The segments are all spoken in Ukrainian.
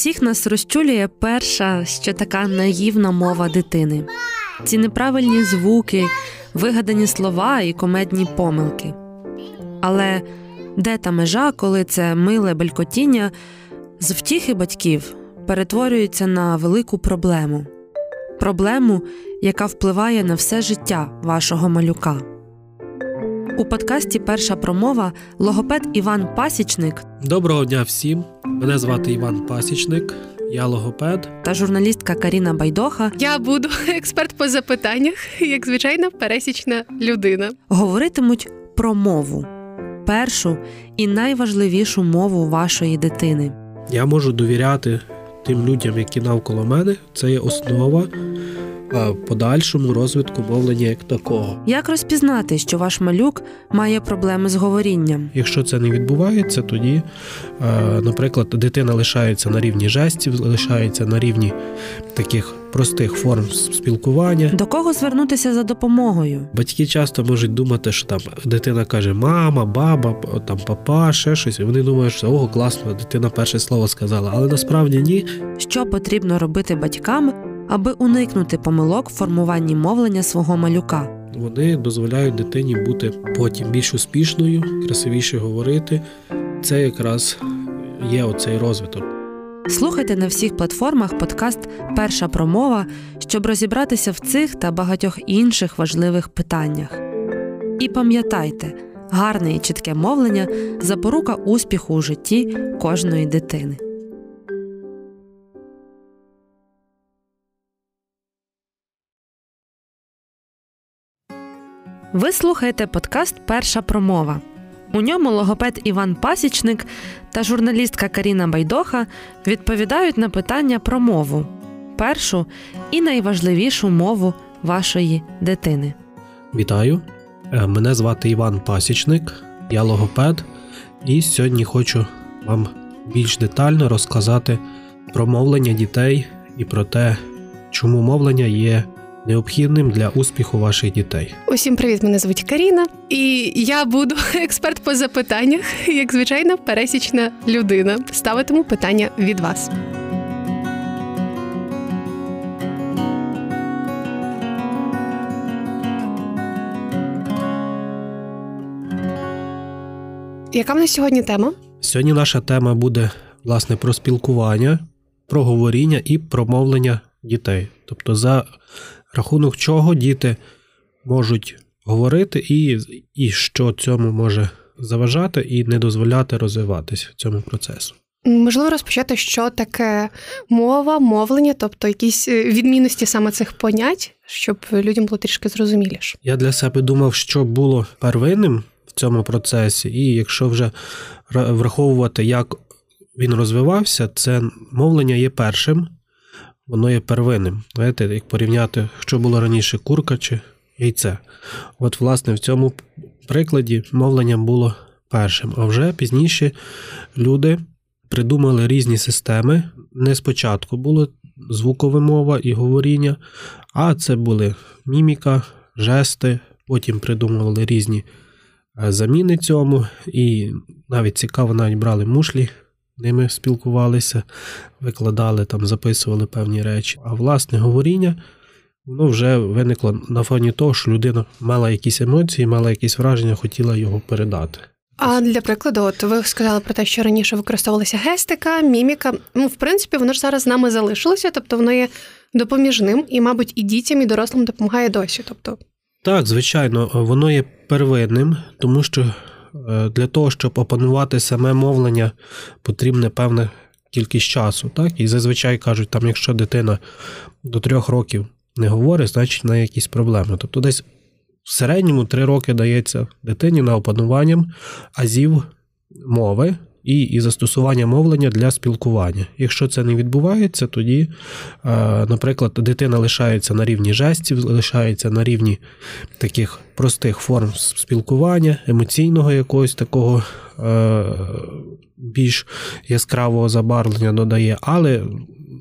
Всіх нас розчулює перша, що така наївна мова дитини. Ці неправильні звуки, вигадані слова і комедні помилки. Але де та межа, коли це миле белькотіння з втіхи батьків перетворюється на велику проблему? Проблему, яка впливає на все життя вашого малюка. У подкасті Перша промова логопед Іван Пасічник Доброго дня всім. Мене звати Іван Пасічник, я логопед. та журналістка Каріна Байдоха Я буду експерт по запитаннях, як звичайна пересічна людина. говоритимуть про мову першу і найважливішу мову вашої дитини. Я можу довіряти тим людям, які навколо мене. Це є основа подальшому розвитку мовлення як такого. Як розпізнати, що ваш малюк має проблеми з говорінням? Якщо це не відбувається, тоді, е, наприклад, дитина лишається на рівні жестів, лишається на рівні таких простих форм спілкування. До кого звернутися за допомогою? Батьки часто можуть думати, що там дитина каже мама, баба, там папа, ще щось. І вони думають, що ого, класно, дитина перше слово сказала. Але насправді ні. Що потрібно робити батькам, аби уникнути помилок в формуванні мовлення свого малюка? Вони дозволяють дитині бути потім більш успішною, красивіше говорити. Це якраз є оцей розвиток. Слухайте на всіх платформах подкаст Перша промова, щоб розібратися в цих та багатьох інших важливих питаннях. І пам'ятайте, гарне і чітке мовлення запорука успіху у житті кожної дитини. Ви слухаєте подкаст Перша промова. У ньому логопед Іван Пасічник та журналістка Каріна Байдоха відповідають на питання про мову першу і найважливішу мову вашої дитини. Вітаю! Е, Мене звати Іван Пасічник, я логопед, і сьогодні хочу вам більш детально розказати про мовлення дітей і про те, чому мовлення є необхідним для успіху ваших дітей. Усім привіт, мене звуть Каріна, і я буду експерт по запитаннях, як звичайна пересічна людина. Ставитиму питання від вас. Яка в нас сьогодні тема? Сьогодні наша тема буде власне про спілкування, про говоріння і про мовлення дітей. Тобто, за рахунок чого діти можуть говорити, і, і що цьому може заважати і не дозволяти розвиватися цьому процесу. Можливо, розпочати, що таке мова, мовлення, тобто якісь е, відмінності саме цих понять, щоб людям було трішки зрозуміліше. Я для себе думав, що було первинним в цьому процесі, і якщо вже ра- враховувати, як він розвивався, це мовлення є першим, воно є первинним. Знаєте, як порівняти, що було раніше курка чи яйце. От, власне, в цьому прикладі мовлення було першим, а вже пізніше люди придумали різні системи. Не спочатку було звукова мова і говоріння, а це були міміка, жести, потім придумували різні е, заміни цьому, і навіть цікаво, навіть брали мушлі, ними спілкувалися, викладали там, записували певні речі. А власне говоріння воно вже виникло на фоні того, що людина мала якісь емоції, мала якісь враження, хотіла його передати. А для прикладу, от ви сказали про те, що раніше використовувалася гестика, міміка. Ну, в принципі, воно ж зараз з нами залишилося, тобто воно є допоміжним, і, мабуть, і дітям, і дорослим допомагає досі. Тобто, Так, звичайно, воно є первинним, тому що для того, щоб опанувати саме мовлення, потрібна певна кількість часу. Так? І зазвичай кажуть, там, якщо дитина до трьох років не говорить, значить неї якісь проблеми. Тобто десь в середньому три роки дається дитині на опанування азів мови і, і застосування мовлення для спілкування. Якщо це не відбувається, тоді, е, наприклад, дитина лишається на рівні жестів, лишається на рівні таких простих форм спілкування, емоційного якогось такого е, більш яскравого забарвлення додає, але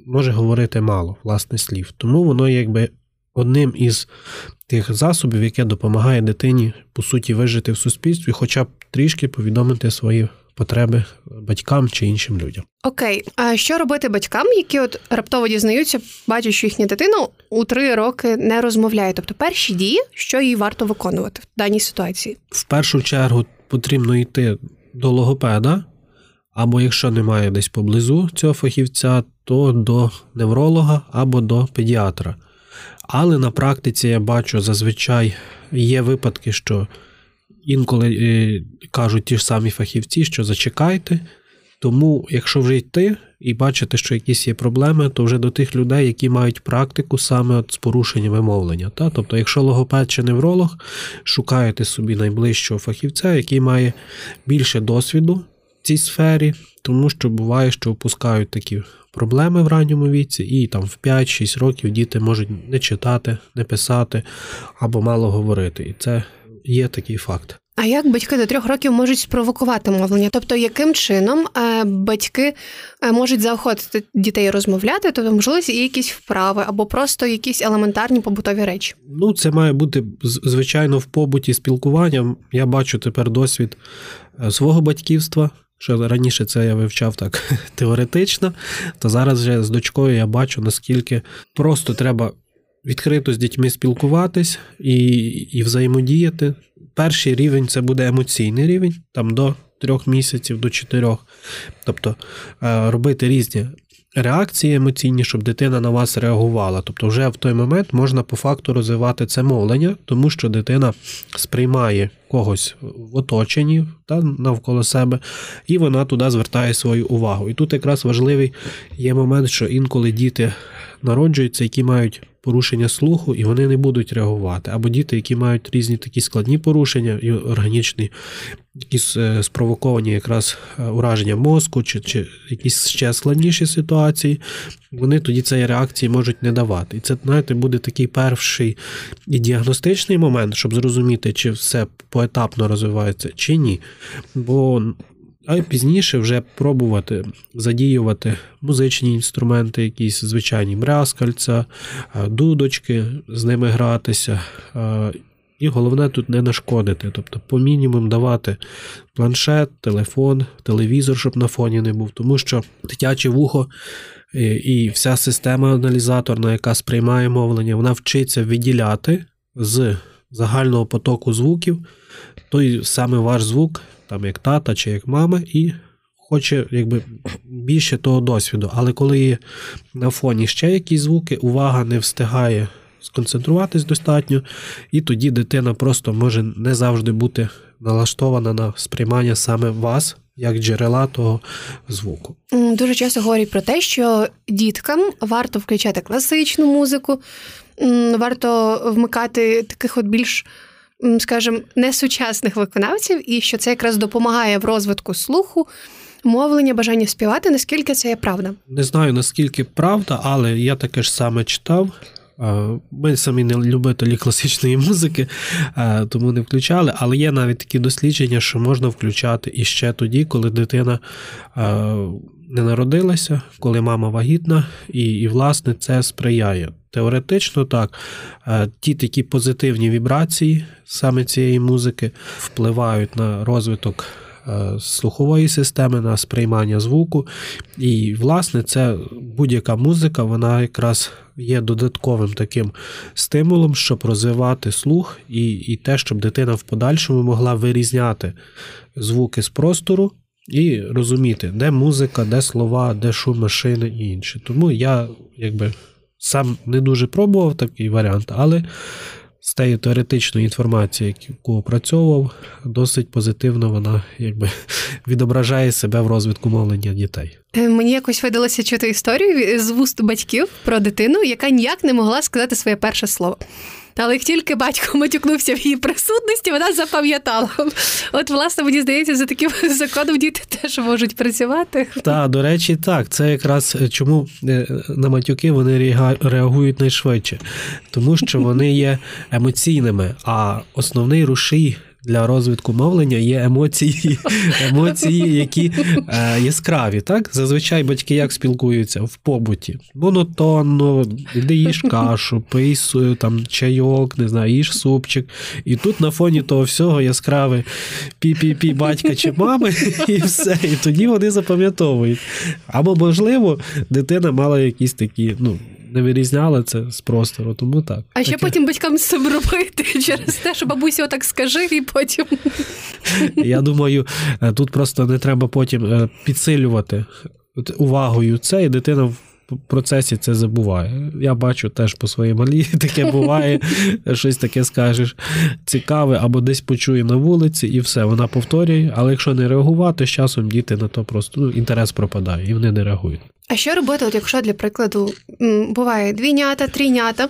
може говорити мало власне слів. Тому воно якби одним із тих засобів, яке допомагає дитині по суті вижити в суспільстві, хоча б трішки повідомити свої потреби батькам чи іншим людям. Окей, а що робити батькам, які от раптово дізнаються, бачать, що їхня дитина у три роки не розмовляє? Тобто перші дії, що їй варто виконувати в даній ситуації? В першу чергу потрібно йти до логопеда, або якщо немає десь поблизу цього фахівця, то до невролога або до педіатра. Але на практиці я бачу зазвичай є випадки, що інколи е, кажуть ті ж самі фахівці, що зачекайте. Тому, якщо вже йти і бачите, що якісь є проблеми, то вже до тих людей, які мають практику саме от з порушеннями мовлення. Та? Тобто, якщо логопед чи невролог, шукаєте собі найближчого фахівця, який має більше досвіду в цій сфері, тому що буває, що опускають такі проблеми в ранньому віці, і там в 5-6 років діти можуть не читати, не писати або мало говорити. І це є такий факт. А як батьки до трьох років можуть спровокувати мовлення? Тобто, яким чином е, батьки е, можуть заохотити дітей розмовляти, тобто, можливо, є якісь вправи або просто якісь елементарні побутові речі? Ну, це має бути звичайно в побуті спілкування. Я бачу тепер досвід е, свого батьківства. Що раніше це я вивчав так теоретично, то зараз вже з дочкою я бачу, наскільки просто треба відкрито з дітьми спілкуватись і і взаємодіяти. Перший рівень це буде емоційний рівень, там до трьох місяців, до чотирьох. Тобто е, робити різні реакції емоційні, щоб дитина на вас реагувала. Тобто, вже в той момент можна по факту розвивати це мовлення, тому що дитина сприймає когось в оточенні та навколо себе, і вона туди звертає свою увагу. І тут якраз важливий є момент, що інколи діти народжуються, які мають порушення слуху, і вони не будуть реагувати. Або діти, які мають різні такі складні порушення і органічні, якісь е, спровоковані якраз е, ураження мозку, чи чи якісь ще складніші ситуації, вони тоді цієї реакції можуть не давати. І це, знаєте, буде такий перший і діагностичний момент, щоб зрозуміти, чи все поетапно розвивається, чи ні. Бо а пізніше вже пробувати задіювати музичні інструменти, якісь звичайні брязкальця, дудочки, з ними гратися. І головне тут не нашкодити, тобто по мінімум давати планшет, телефон, телевізор, щоб на фоні не був, тому що дитяче вухо і вся система аналізаторна, яка сприймає мовлення, вона вчиться виділяти з загального потоку звуків той саме ваш звук, там як тата чи як мама, і хоче якби більше того досвіду. Але коли є на фоні ще якісь звуки, увага не встигає сконцентруватись достатньо, і тоді дитина просто може не завжди бути налаштована на сприймання саме вас. Як джерела того звуку. Дуже часто говорять про те, що діткам варто включати класичну музику, варто вмикати таких от більш скажімо, несучасних виконавців, і що це якраз допомагає в розвитку слуху. Мовлення, бажання співати, наскільки це є правда? Не знаю наскільки правда, але я таке ж саме читав. Ми самі не любителі класичної музики, тому не включали. Але є навіть такі дослідження, що можна включати і ще тоді, коли дитина не народилася, коли мама вагітна, і, і власне, це сприяє. Теоретично так, е, ті такі позитивні вібрації саме цієї музики впливають на розвиток е, слухової системи, на сприймання звуку. І, власне, це будь-яка музика, вона якраз є додатковим таким стимулом, щоб розвивати слух, і, і те, щоб дитина в подальшому могла вирізняти звуки з простору. І розуміти, де музика, де слова, де шум машини і інше. Тому я якби сам не дуже пробував такий варіант, але з тієї теоретичної інформації, яку опрацьовував, досить позитивно вона якби відображає себе в розвитку мовлення дітей. Е, мені якось видалося чути історію з вуст батьків про дитину, яка ніяк не могла сказати своє перше слово. Але як тільки батько матюкнувся в її присутності, вона запам'ятала. От, власне, мені здається, за таким законом діти теж можуть працювати. Так, до речі, так. Це якраз е, чому е, на матюки вони реагують найшвидше, тому що вони є емоційними, а основний рушій для розвитку мовлення є емоції, емоції, які е, яскраві. Так? Зазвичай батьки як спілкуються в побуті. Монотонно, іди їж кашу, пий там чайок, не знаю, їж супчик. І тут на фоні того всього яскраве пі-пі-пі батька чи мами, і все. І тоді вони запам'ятовують. Або, можливо, дитина мала якісь такі, ну не вирізняли це з простору, тому так. А що потім батькам з цим робити через те, що бабуся отак скажи, і потім. Я думаю, е, тут просто не треба потім е, підсилювати увагою це, і дитина процесі це забуває. Я бачу теж по своїй малі, таке буває, щось таке скажеш цікаве, або десь почує на вулиці, і все, вона повторює. Але якщо не реагувати, з часом діти на то просто ну, інтерес пропадає, і вони не реагують. А що робити, от якщо для прикладу буває двійнята, трійнята,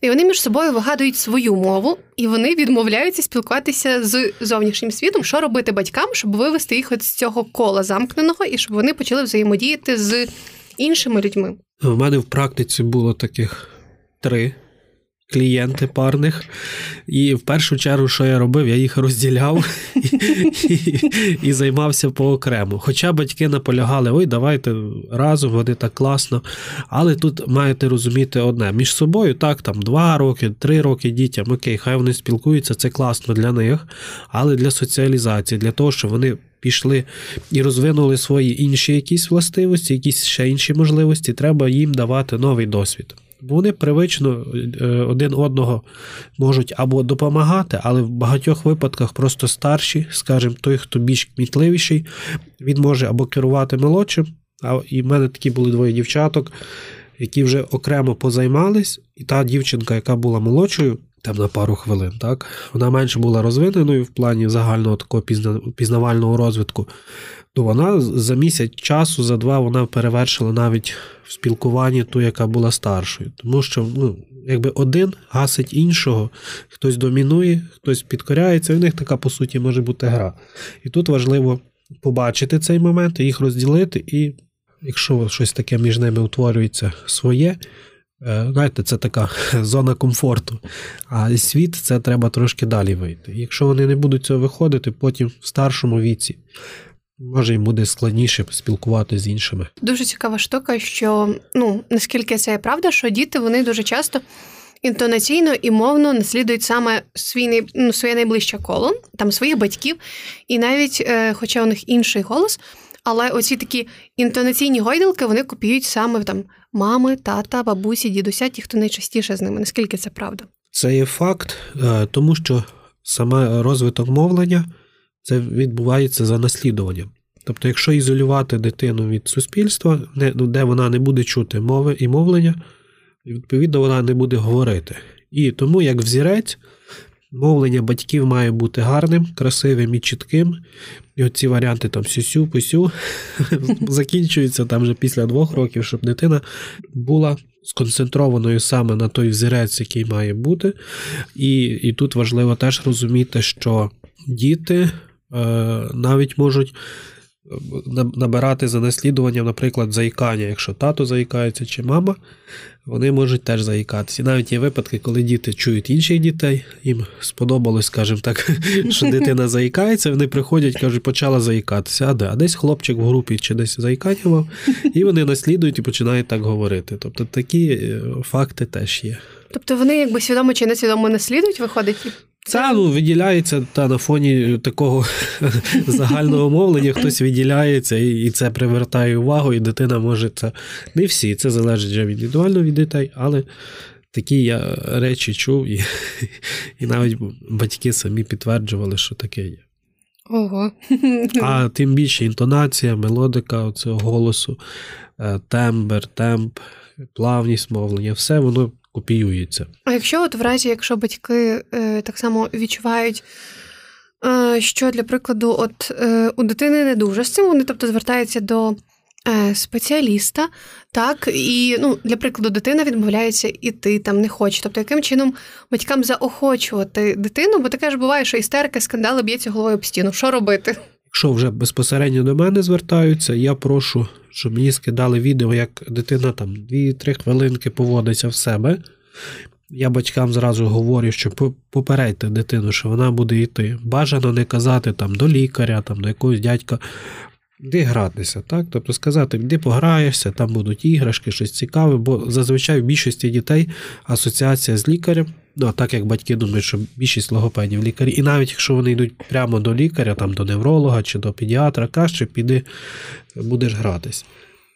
і вони між собою вигадують свою мову, і вони відмовляються спілкуватися з зовнішнім світом. Що робити батькам, щоб вивести їх з цього кола замкненого і щоб вони почали взаємодіяти з іншими людьми? В мене в практиці було таких три клієнти парних. І в першу чергу, що я робив, я їх розділяв і, і, і займався поокремо. Хоча батьки наполягали, ой, давайте разом, вони так класно. Але тут маєте розуміти одне: між собою, так, там два роки, три роки дітям, окей, хай вони спілкуються, це класно для них, але для соціалізації, для того, щоб вони. Пішли і розвинули свої інші якісь властивості, якісь ще інші можливості, треба їм давати новий досвід. Вони привично е, один одного можуть або допомагати, але в багатьох випадках просто старші, скажімо, той, хто більш кмітливіший, він може або керувати молодшим. А і в мене такі були двоє дівчаток, які вже окремо позаймались, і та дівчинка, яка була молодшою, там на пару хвилин, так, вона менше була розвиненою в плані загального такого пізнавального розвитку то вона за місяць часу, за два вона перевершила навіть в спілкуванні ту, яка була старшою. Тому що ну, якби один гасить іншого, хтось домінує, хтось підкоряється, і в них така, по суті, може бути гра. І тут важливо побачити цей момент, їх розділити, і якщо щось таке між ними утворюється своє. Е, знаєте, це така зона комфорту. А світ це треба трошки далі вийти. Якщо вони не будуть цього виходити, потім в старшому віці може їм буде складніше спілкуватися з іншими. Дуже цікава штука, що ну наскільки це правда, що діти вони дуже часто. Інтонаційно і мовно наслідують саме свій ну, своє найближче коло, там своїх батьків, і навіть, е, хоча у них інший голос, але оці такі інтонаційні гойдалки вони копіюють саме там мами, тата, бабусі, дідуся, ті, хто найчастіше з ними. Наскільки це правда? Це є факт, е, тому що саме розвиток мовлення це відбувається за наслідуванням. Тобто, якщо ізолювати дитину від суспільства, ну, де вона не буде чути мови і мовлення, відповідно, вона не буде говорити. І тому, як взірець, мовлення батьків має бути гарним, красивим і чітким. І оці варіанти там сюсю, пусю закінчуються там вже після двох років, щоб дитина була сконцентрованою саме на той взірець, який має бути. І, І тут важливо теж розуміти, що діти. Е, навіть можуть набирати за наслідуванням, наприклад, заїкання. Якщо тато заїкається чи мама, вони можуть теж заїкатися. І навіть є випадки, коли діти чують інших дітей, їм сподобалось, скажімо так, що дитина заїкається, вони приходять, кажуть, почала заїкатися. А де? А десь хлопчик в групі чи десь заїканював, і вони наслідують і починають так говорити. Тобто такі е, факти теж є. Тобто вони якби свідомо чи несвідомо наслідують, виходить? Це ну, виділяється та на фоні такого загального мовлення, хтось виділяється, і це привертає увагу, і дитина може це. Не всі, це залежить вже індивідуально від дітей, але такі я речі чув, і і навіть батьки самі підтверджували, що таке є. Ого. А тим більше інтонація, мелодика цього голосу, е, тембр, темп, плавність мовлення, все воно копіюється. А якщо от в разі, якщо батьки е, так само відчувають, е, що для прикладу, от е, у дитини не дуже з цим, вони тобто звертаються до спеціаліста, так, і ну, для прикладу, дитина відмовляється іти, там не хоче. Тобто, яким чином батькам заохочувати дитину, бо таке ж буває, що істерика, скандали б'ється головою об стіну. Що робити? Якщо вже безпосередньо до мене звертаються, я прошу, щоб мені скидали відео, як дитина там 2-3 хвилинки поводиться в себе. я батькам зразу говорю, що попередьте дитину, що вона буде йти. Бажано не казати там до лікаря, там до якогось дядька, де гратися, так? Тобто сказати, де пограєшся, там будуть іграшки, щось цікаве, бо зазвичай в більшості дітей асоціація з лікарем. Ну, а так як батьки думають, що більшість логопедів лікарі, і навіть якщо вони йдуть прямо до лікаря, там до невролога чи до педіатра, краще піди, будеш гратись.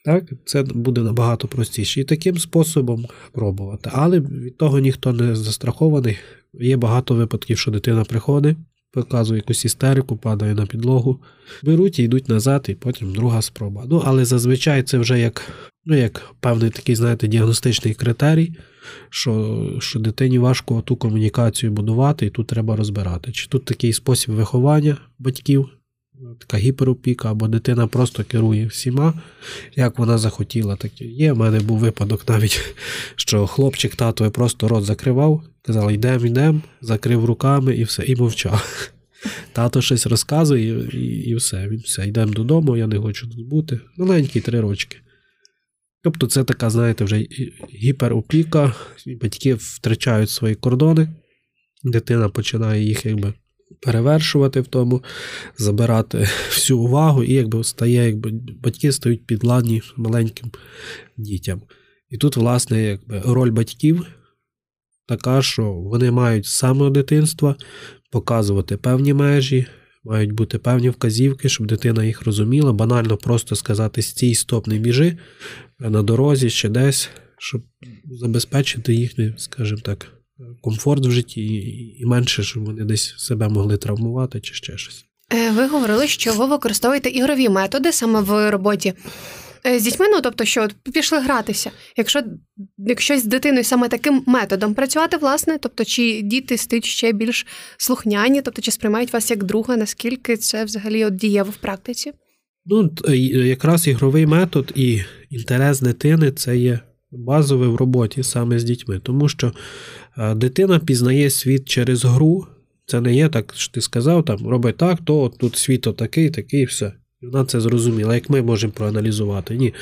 Так, Це буде набагато простіше. І таким способом пробувати. Але від того ніхто не застрахований. Є багато випадків, що дитина приходить, показує якусь істерику, падає на підлогу, беруть і йдуть назад, і потім друга спроба. Ну, але зазвичай це вже як ну, як певний такий, знаєте, діагностичний критерій, що що дитині важко ту комунікацію будувати, і тут треба розбирати. Чи тут такий спосіб виховання батьків, така гіперопіка, або дитина просто керує всіма, як вона захотіла, так є. У мене був випадок навіть, що хлопчик татові просто рот закривав, казав, йдемо, йдемо, закрив руками і все, і мовчав. Тато щось розказує, і і все. Він все, йдемо додому, я не хочу тут бути. Маленький три рочки. Тобто, це така, знаєте, вже гіперопіка, батьки втрачають свої кордони, дитина починає їх якби перевершувати в тому, забирати всю увагу, і якби стає, якби батьки стають підладні маленьким дітям. І тут, власне, якби роль батьків така, що вони мають з самого дитинства показувати певні межі, мають бути певні вказівки, щоб дитина їх розуміла. Банально просто сказати стій, стоп, не біжи на дорозі ще десь, щоб забезпечити їхній, скажімо так, комфорт в житті і менше, щоб вони десь себе могли травмувати чи ще щось. Е, ви говорили, що ви використовуєте ігрові методи саме в роботі е, з дітьми. Ну тобто, що пішли гратися. Якщо якщо з дитиною саме таким методом працювати, власне, тобто чи діти стають ще більш слухняні, тобто чи сприймають вас як друга, наскільки це взагалі от дієво в практиці? Ну е, якраз ігровий метод і інтерес дитини це є базове в роботі саме з дітьми, тому що е, дитина пізнає світ через гру. Це не є так, що ти сказав, там роби так, то тут світ отакий, такий, все. І вона це зрозуміла, як ми можемо проаналізувати. Ні.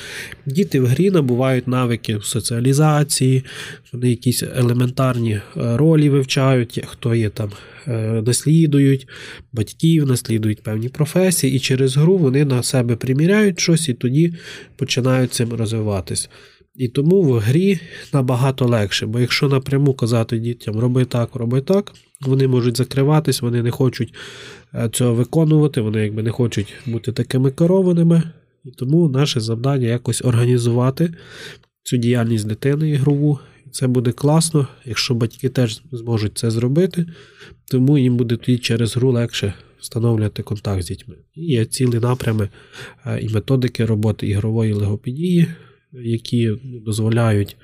Діти в грі набувають навики соціалізації, вони якісь елементарні е, ролі вивчають, хто є там, е, наслідують батьків, наслідують певні професії, і через гру вони на себе приміряють щось і тоді починають цим розвиватись. І тому в грі набагато легше, бо якщо напряму казати дітям роби так, роби так, вони можуть закриватись, вони не хочуть е, цього виконувати, вони якби не хочуть бути такими керованими. І тому наше завдання якось організувати цю діяльність дитини ігрову. Це буде класно, якщо батьки теж зможуть це зробити, тому їм буде тоді через гру легше встановлювати контакт з дітьми. І є цілі напрями е, і методики роботи ігрової логопедії які дозволяють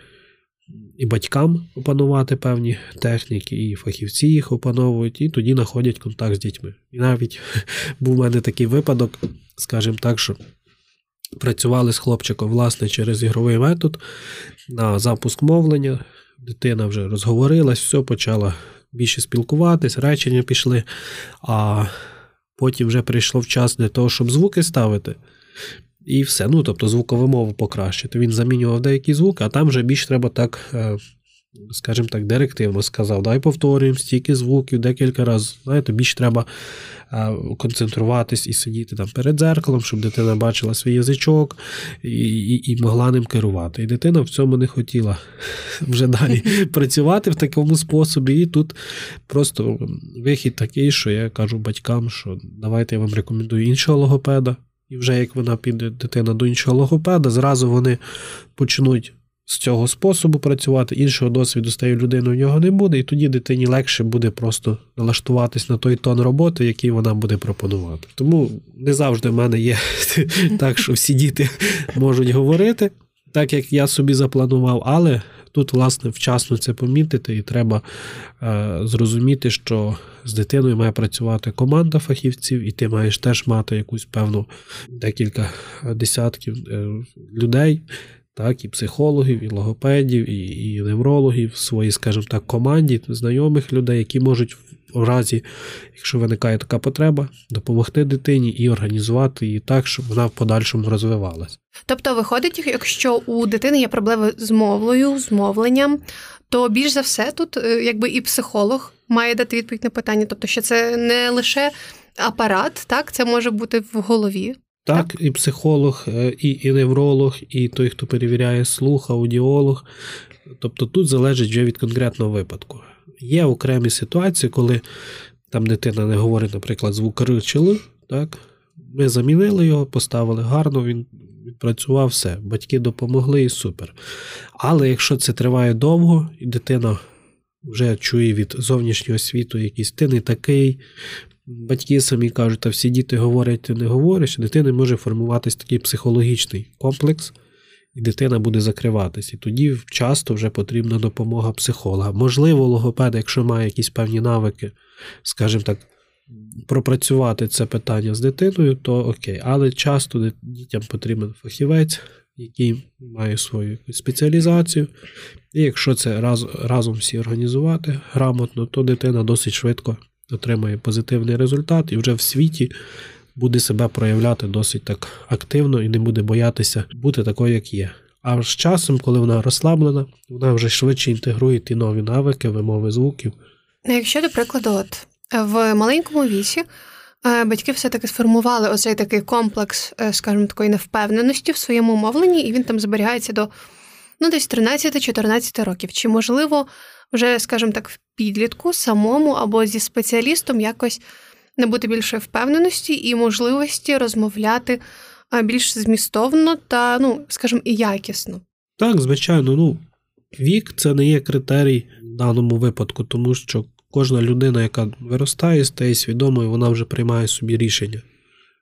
і батькам опанувати певні техніки, і фахівці їх опановують, і тоді знаходять контакт з дітьми. І навіть був у мене такий випадок, скажімо так, що працювали з хлопчиком власне через ігровий метод на запуск мовлення. Дитина вже розговорилась, все почала більше спілкуватись, речення пішли, а потім вже прийшло в час для того, щоб звуки ставити. І все. Ну, тобто звукову мову покращити. Він замінював деякі звуки, а там вже більш треба так, е, скажімо так, директивно сказав. Дай повторюємо стільки звуків декілька разів. Знаєте, більш треба е, концентруватись і сидіти там перед дзеркалом, щоб дитина бачила свій язичок і, і, і могла ним керувати. І дитина в цьому не хотіла вже далі працювати в такому способі. І тут просто вихід такий, що я кажу батькам, що давайте я вам рекомендую іншого логопеда. І вже як вона піде дитина до іншого логопеда, зразу вони почнуть з цього способу працювати, іншого досвіду з тією людиною в нього не буде, і тоді дитині легше буде просто налаштуватись на той тон роботи, який вона буде пропонувати. Тому не завжди в мене є так, що всі діти можуть говорити, так як я собі запланував, але тут, власне, вчасно це помітити, і треба е, зрозуміти, що з дитиною має працювати команда фахівців, і ти маєш теж мати якусь певну декілька десятків е, людей. Так, і психологів, і логопедів, і і неврологів своїй, скажімо так, команді, знайомих людей, які можуть в разі, якщо виникає така потреба, допомогти дитині і організувати її так, щоб вона в подальшому розвивалася. Тобто, виходить, якщо у дитини є проблеми з мовлею, з мовленням, то більш за все тут е, якби і психолог має дати відповідь на питання. Тобто, що це не лише апарат, так, це може бути в голові. Так, так? і психолог, е, і, і невролог, і той, хто перевіряє слух, аудіолог. Тобто тут залежить вже від конкретного випадку. Є окремі ситуації, коли там дитина не говорить, наприклад, звук Р так? Ми замінили його, поставили гарно, він відпрацював все. Батьки допомогли і супер. Але якщо це триває довго, і дитина вже чує від зовнішнього світу якийсь ти не такий. Батьки самі кажуть, та всі діти говорять, ти не говориш, дитини може формуватись такий психологічний комплекс, і дитина буде закриватись. І тоді часто вже потрібна допомога психолога. Можливо, логопед, якщо має якісь певні навики, скажімо так, пропрацювати це питання з дитиною, то окей. Але часто дітям потрібен фахівець, який має свою спеціалізацію. І якщо це раз, разом всі організувати грамотно, то дитина досить швидко отримає позитивний результат і вже в світі буде себе проявляти досить так активно і не буде боятися бути такою, як є. А з часом, коли вона розслаблена, вона вже швидше інтегрує ті нові навики, вимови звуків. Якщо, до прикладу, от в маленькому вісі е, батьки все-таки сформували оцей такий комплекс, е, скажімо, такої невпевненості в своєму мовленні, і він там зберігається до ну, десь 13-14 років. Чи можливо вже, скажімо так, в підлітку самому або зі спеціалістом якось набути більше впевненості і можливості розмовляти більш змістовно та, ну, скажімо, і якісно? Так, звичайно, ну. Вік це не є критерій в даному випадку, тому що Кожна людина, яка виростає, стає свідомою, вона вже приймає собі рішення.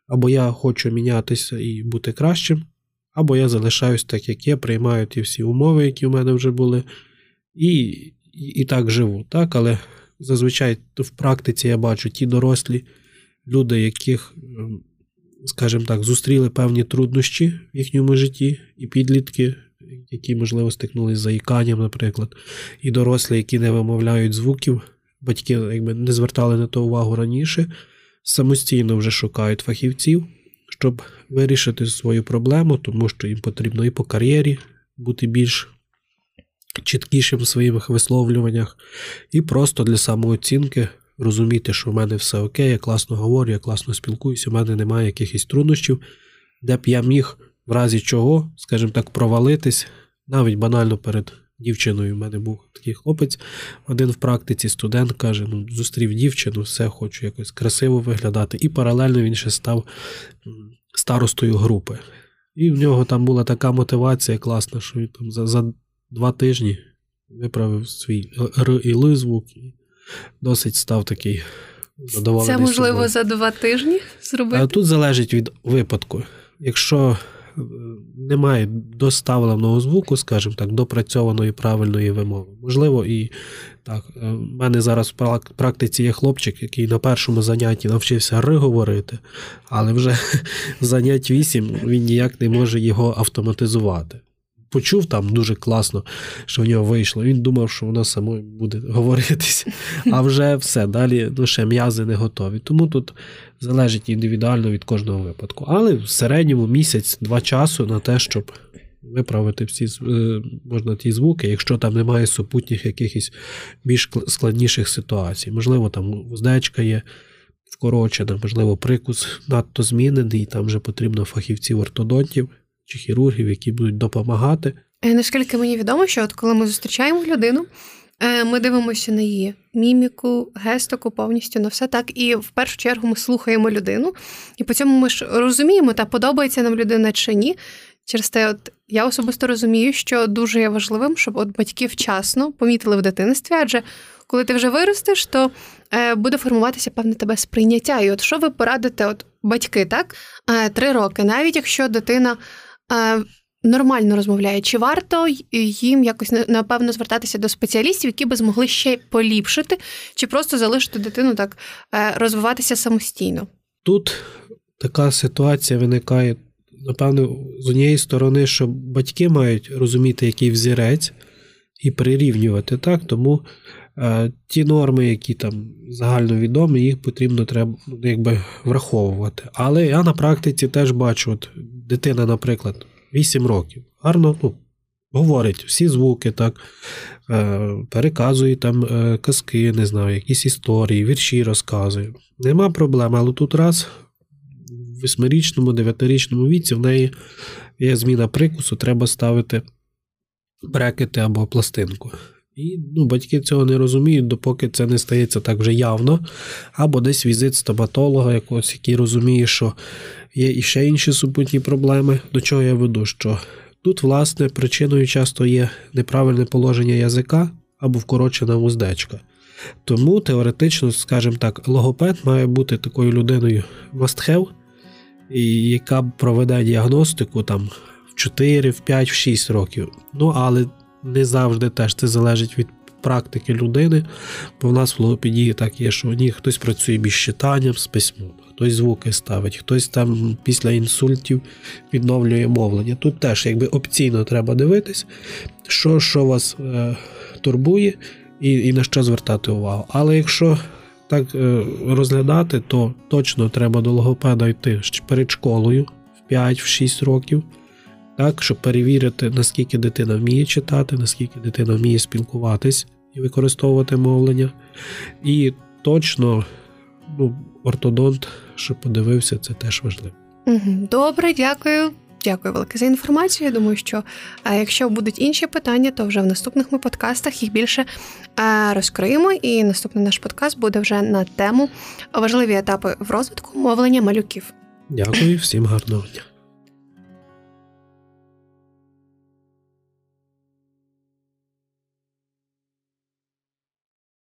Або я хочу мінятися і бути кращим, або я залишаюсь так, як є, приймаю ті всі умови, які в мене вже були, і і, так живу. Так? Але зазвичай в практиці я бачу ті дорослі люди, яких, ем, скажімо так, зустріли певні труднощі в їхньому житті, і підлітки, які, можливо, стикнулися з заїканням, наприклад, і дорослі, які не вимовляють звуків батьки якби не звертали на то увагу раніше, самостійно вже шукають фахівців, щоб вирішити свою проблему, тому що їм потрібно і по кар'єрі бути більш чіткішим в своїх висловлюваннях, і просто для самооцінки розуміти, що в мене все окей, я класно говорю, я класно спілкуюся, у мене немає якихось труднощів, де б я міг в разі чого, скажімо так, провалитись навіть банально перед дівчиною. У мене був такий хлопець, один в практиці студент каже: ну, зустрів дівчину, все хочу якось красиво виглядати. І паралельно він ще став старостою групи. І в нього там була така мотивація класна, що він там за, за два тижні виправив свій Р і Л звук і досить став такий задоволений. Це можливо собою. за два тижні зробити? А тут залежить від випадку. Якщо немає доставленого звуку, скажімо так, допрацьованої правильної вимови. Можливо, і так, е, в мене зараз в практиці є хлопчик, який на першому занятті навчився ри говорити, але вже занять вісім він ніяк не може його автоматизувати. Почув там дуже класно, що в нього вийшло. Він думав, що воно само буде говоритися, а вже все, далі ну, ще м'язи не готові. Тому тут залежить індивідуально від кожного випадку. Але в середньому місяць-два часу на те, щоб виправити всі е, можна ті звуки, якщо там немає супутніх якихось більш складніших ситуацій. Можливо, там вуздечка є вкорочена, можливо, прикус надто змінений, і там вже потрібно фахівців ортодонтів чи хірургів, які будуть допомагати. Е, наскільки мені відомо, що от коли ми зустрічаємо людину, Е, ми дивимося на її міміку, гестику, повністю на все так. І в першу чергу ми слухаємо людину, і по цьому ми ж розуміємо, та подобається нам людина чи ні. Через те, от я особисто розумію, що дуже є важливим, щоб от батьки вчасно помітили в дитинстві, адже коли ти вже виростеш, то е, буде формуватися певне тебе сприйняття. І от що ви порадите, от батьки, так три роки, навіть якщо дитина нормально розмовляє, чи варто їм якось напевно звертатися до спеціалістів, які би змогли ще поліпшити, чи просто залишити дитину так е, розвиватися самостійно? Тут така ситуація виникає, напевно, з однієї сторони, що батьки мають розуміти, який взірець, і прирівнювати так, тому. Е, ті норми, які там загальновідомі, їх потрібно треба ну, якби враховувати. Але я на практиці теж бачу, от дитина, наприклад, 8 років. Гарно, ну, говорить всі звуки, так, е, переказує там е, казки, не знаю, якісь історії, вірші розказує. Нема проблем, але тут раз в восьмирічному, дев'ятирічному віці в неї є зміна прикусу, треба ставити брекети або пластинку. І ну, батьки цього не розуміють, допоки це не стається так вже явно, або десь візит стоматолога, якогось, який розуміє, що є і ще інші супутні проблеми. До чого я веду? Що тут, власне, причиною часто є неправильне положення язика або вкорочена вуздечка. Тому теоретично, скажімо так, логопед має бути такою людиною must have, і яка проведе діагностику там в 4, в 5, в 6 років. Ну, але не завжди теж це залежить від практики людини, бо в нас в логопедії так є, що ні, хтось працює більш читанням, з письмом, хтось звуки ставить, хтось там після інсультів відновлює мовлення. Тут теж якби опційно треба дивитись, що що вас е, турбує і, і на що звертати увагу. Але якщо так е, розглядати, то точно треба до логопеда йти перед школою в 5-6 років так, щоб перевірити, наскільки дитина вміє читати, наскільки дитина вміє спілкуватись і використовувати мовлення. І точно ну, ортодонт, щоб подивився, це теж важливо. Добре, дякую. Дякую велике за інформацію. Я думаю, що а якщо будуть інші питання, то вже в наступних ми подкастах їх більше а, розкриємо. І наступний наш подкаст буде вже на тему важливі етапи в розвитку мовлення малюків. Дякую, всім гарного дня.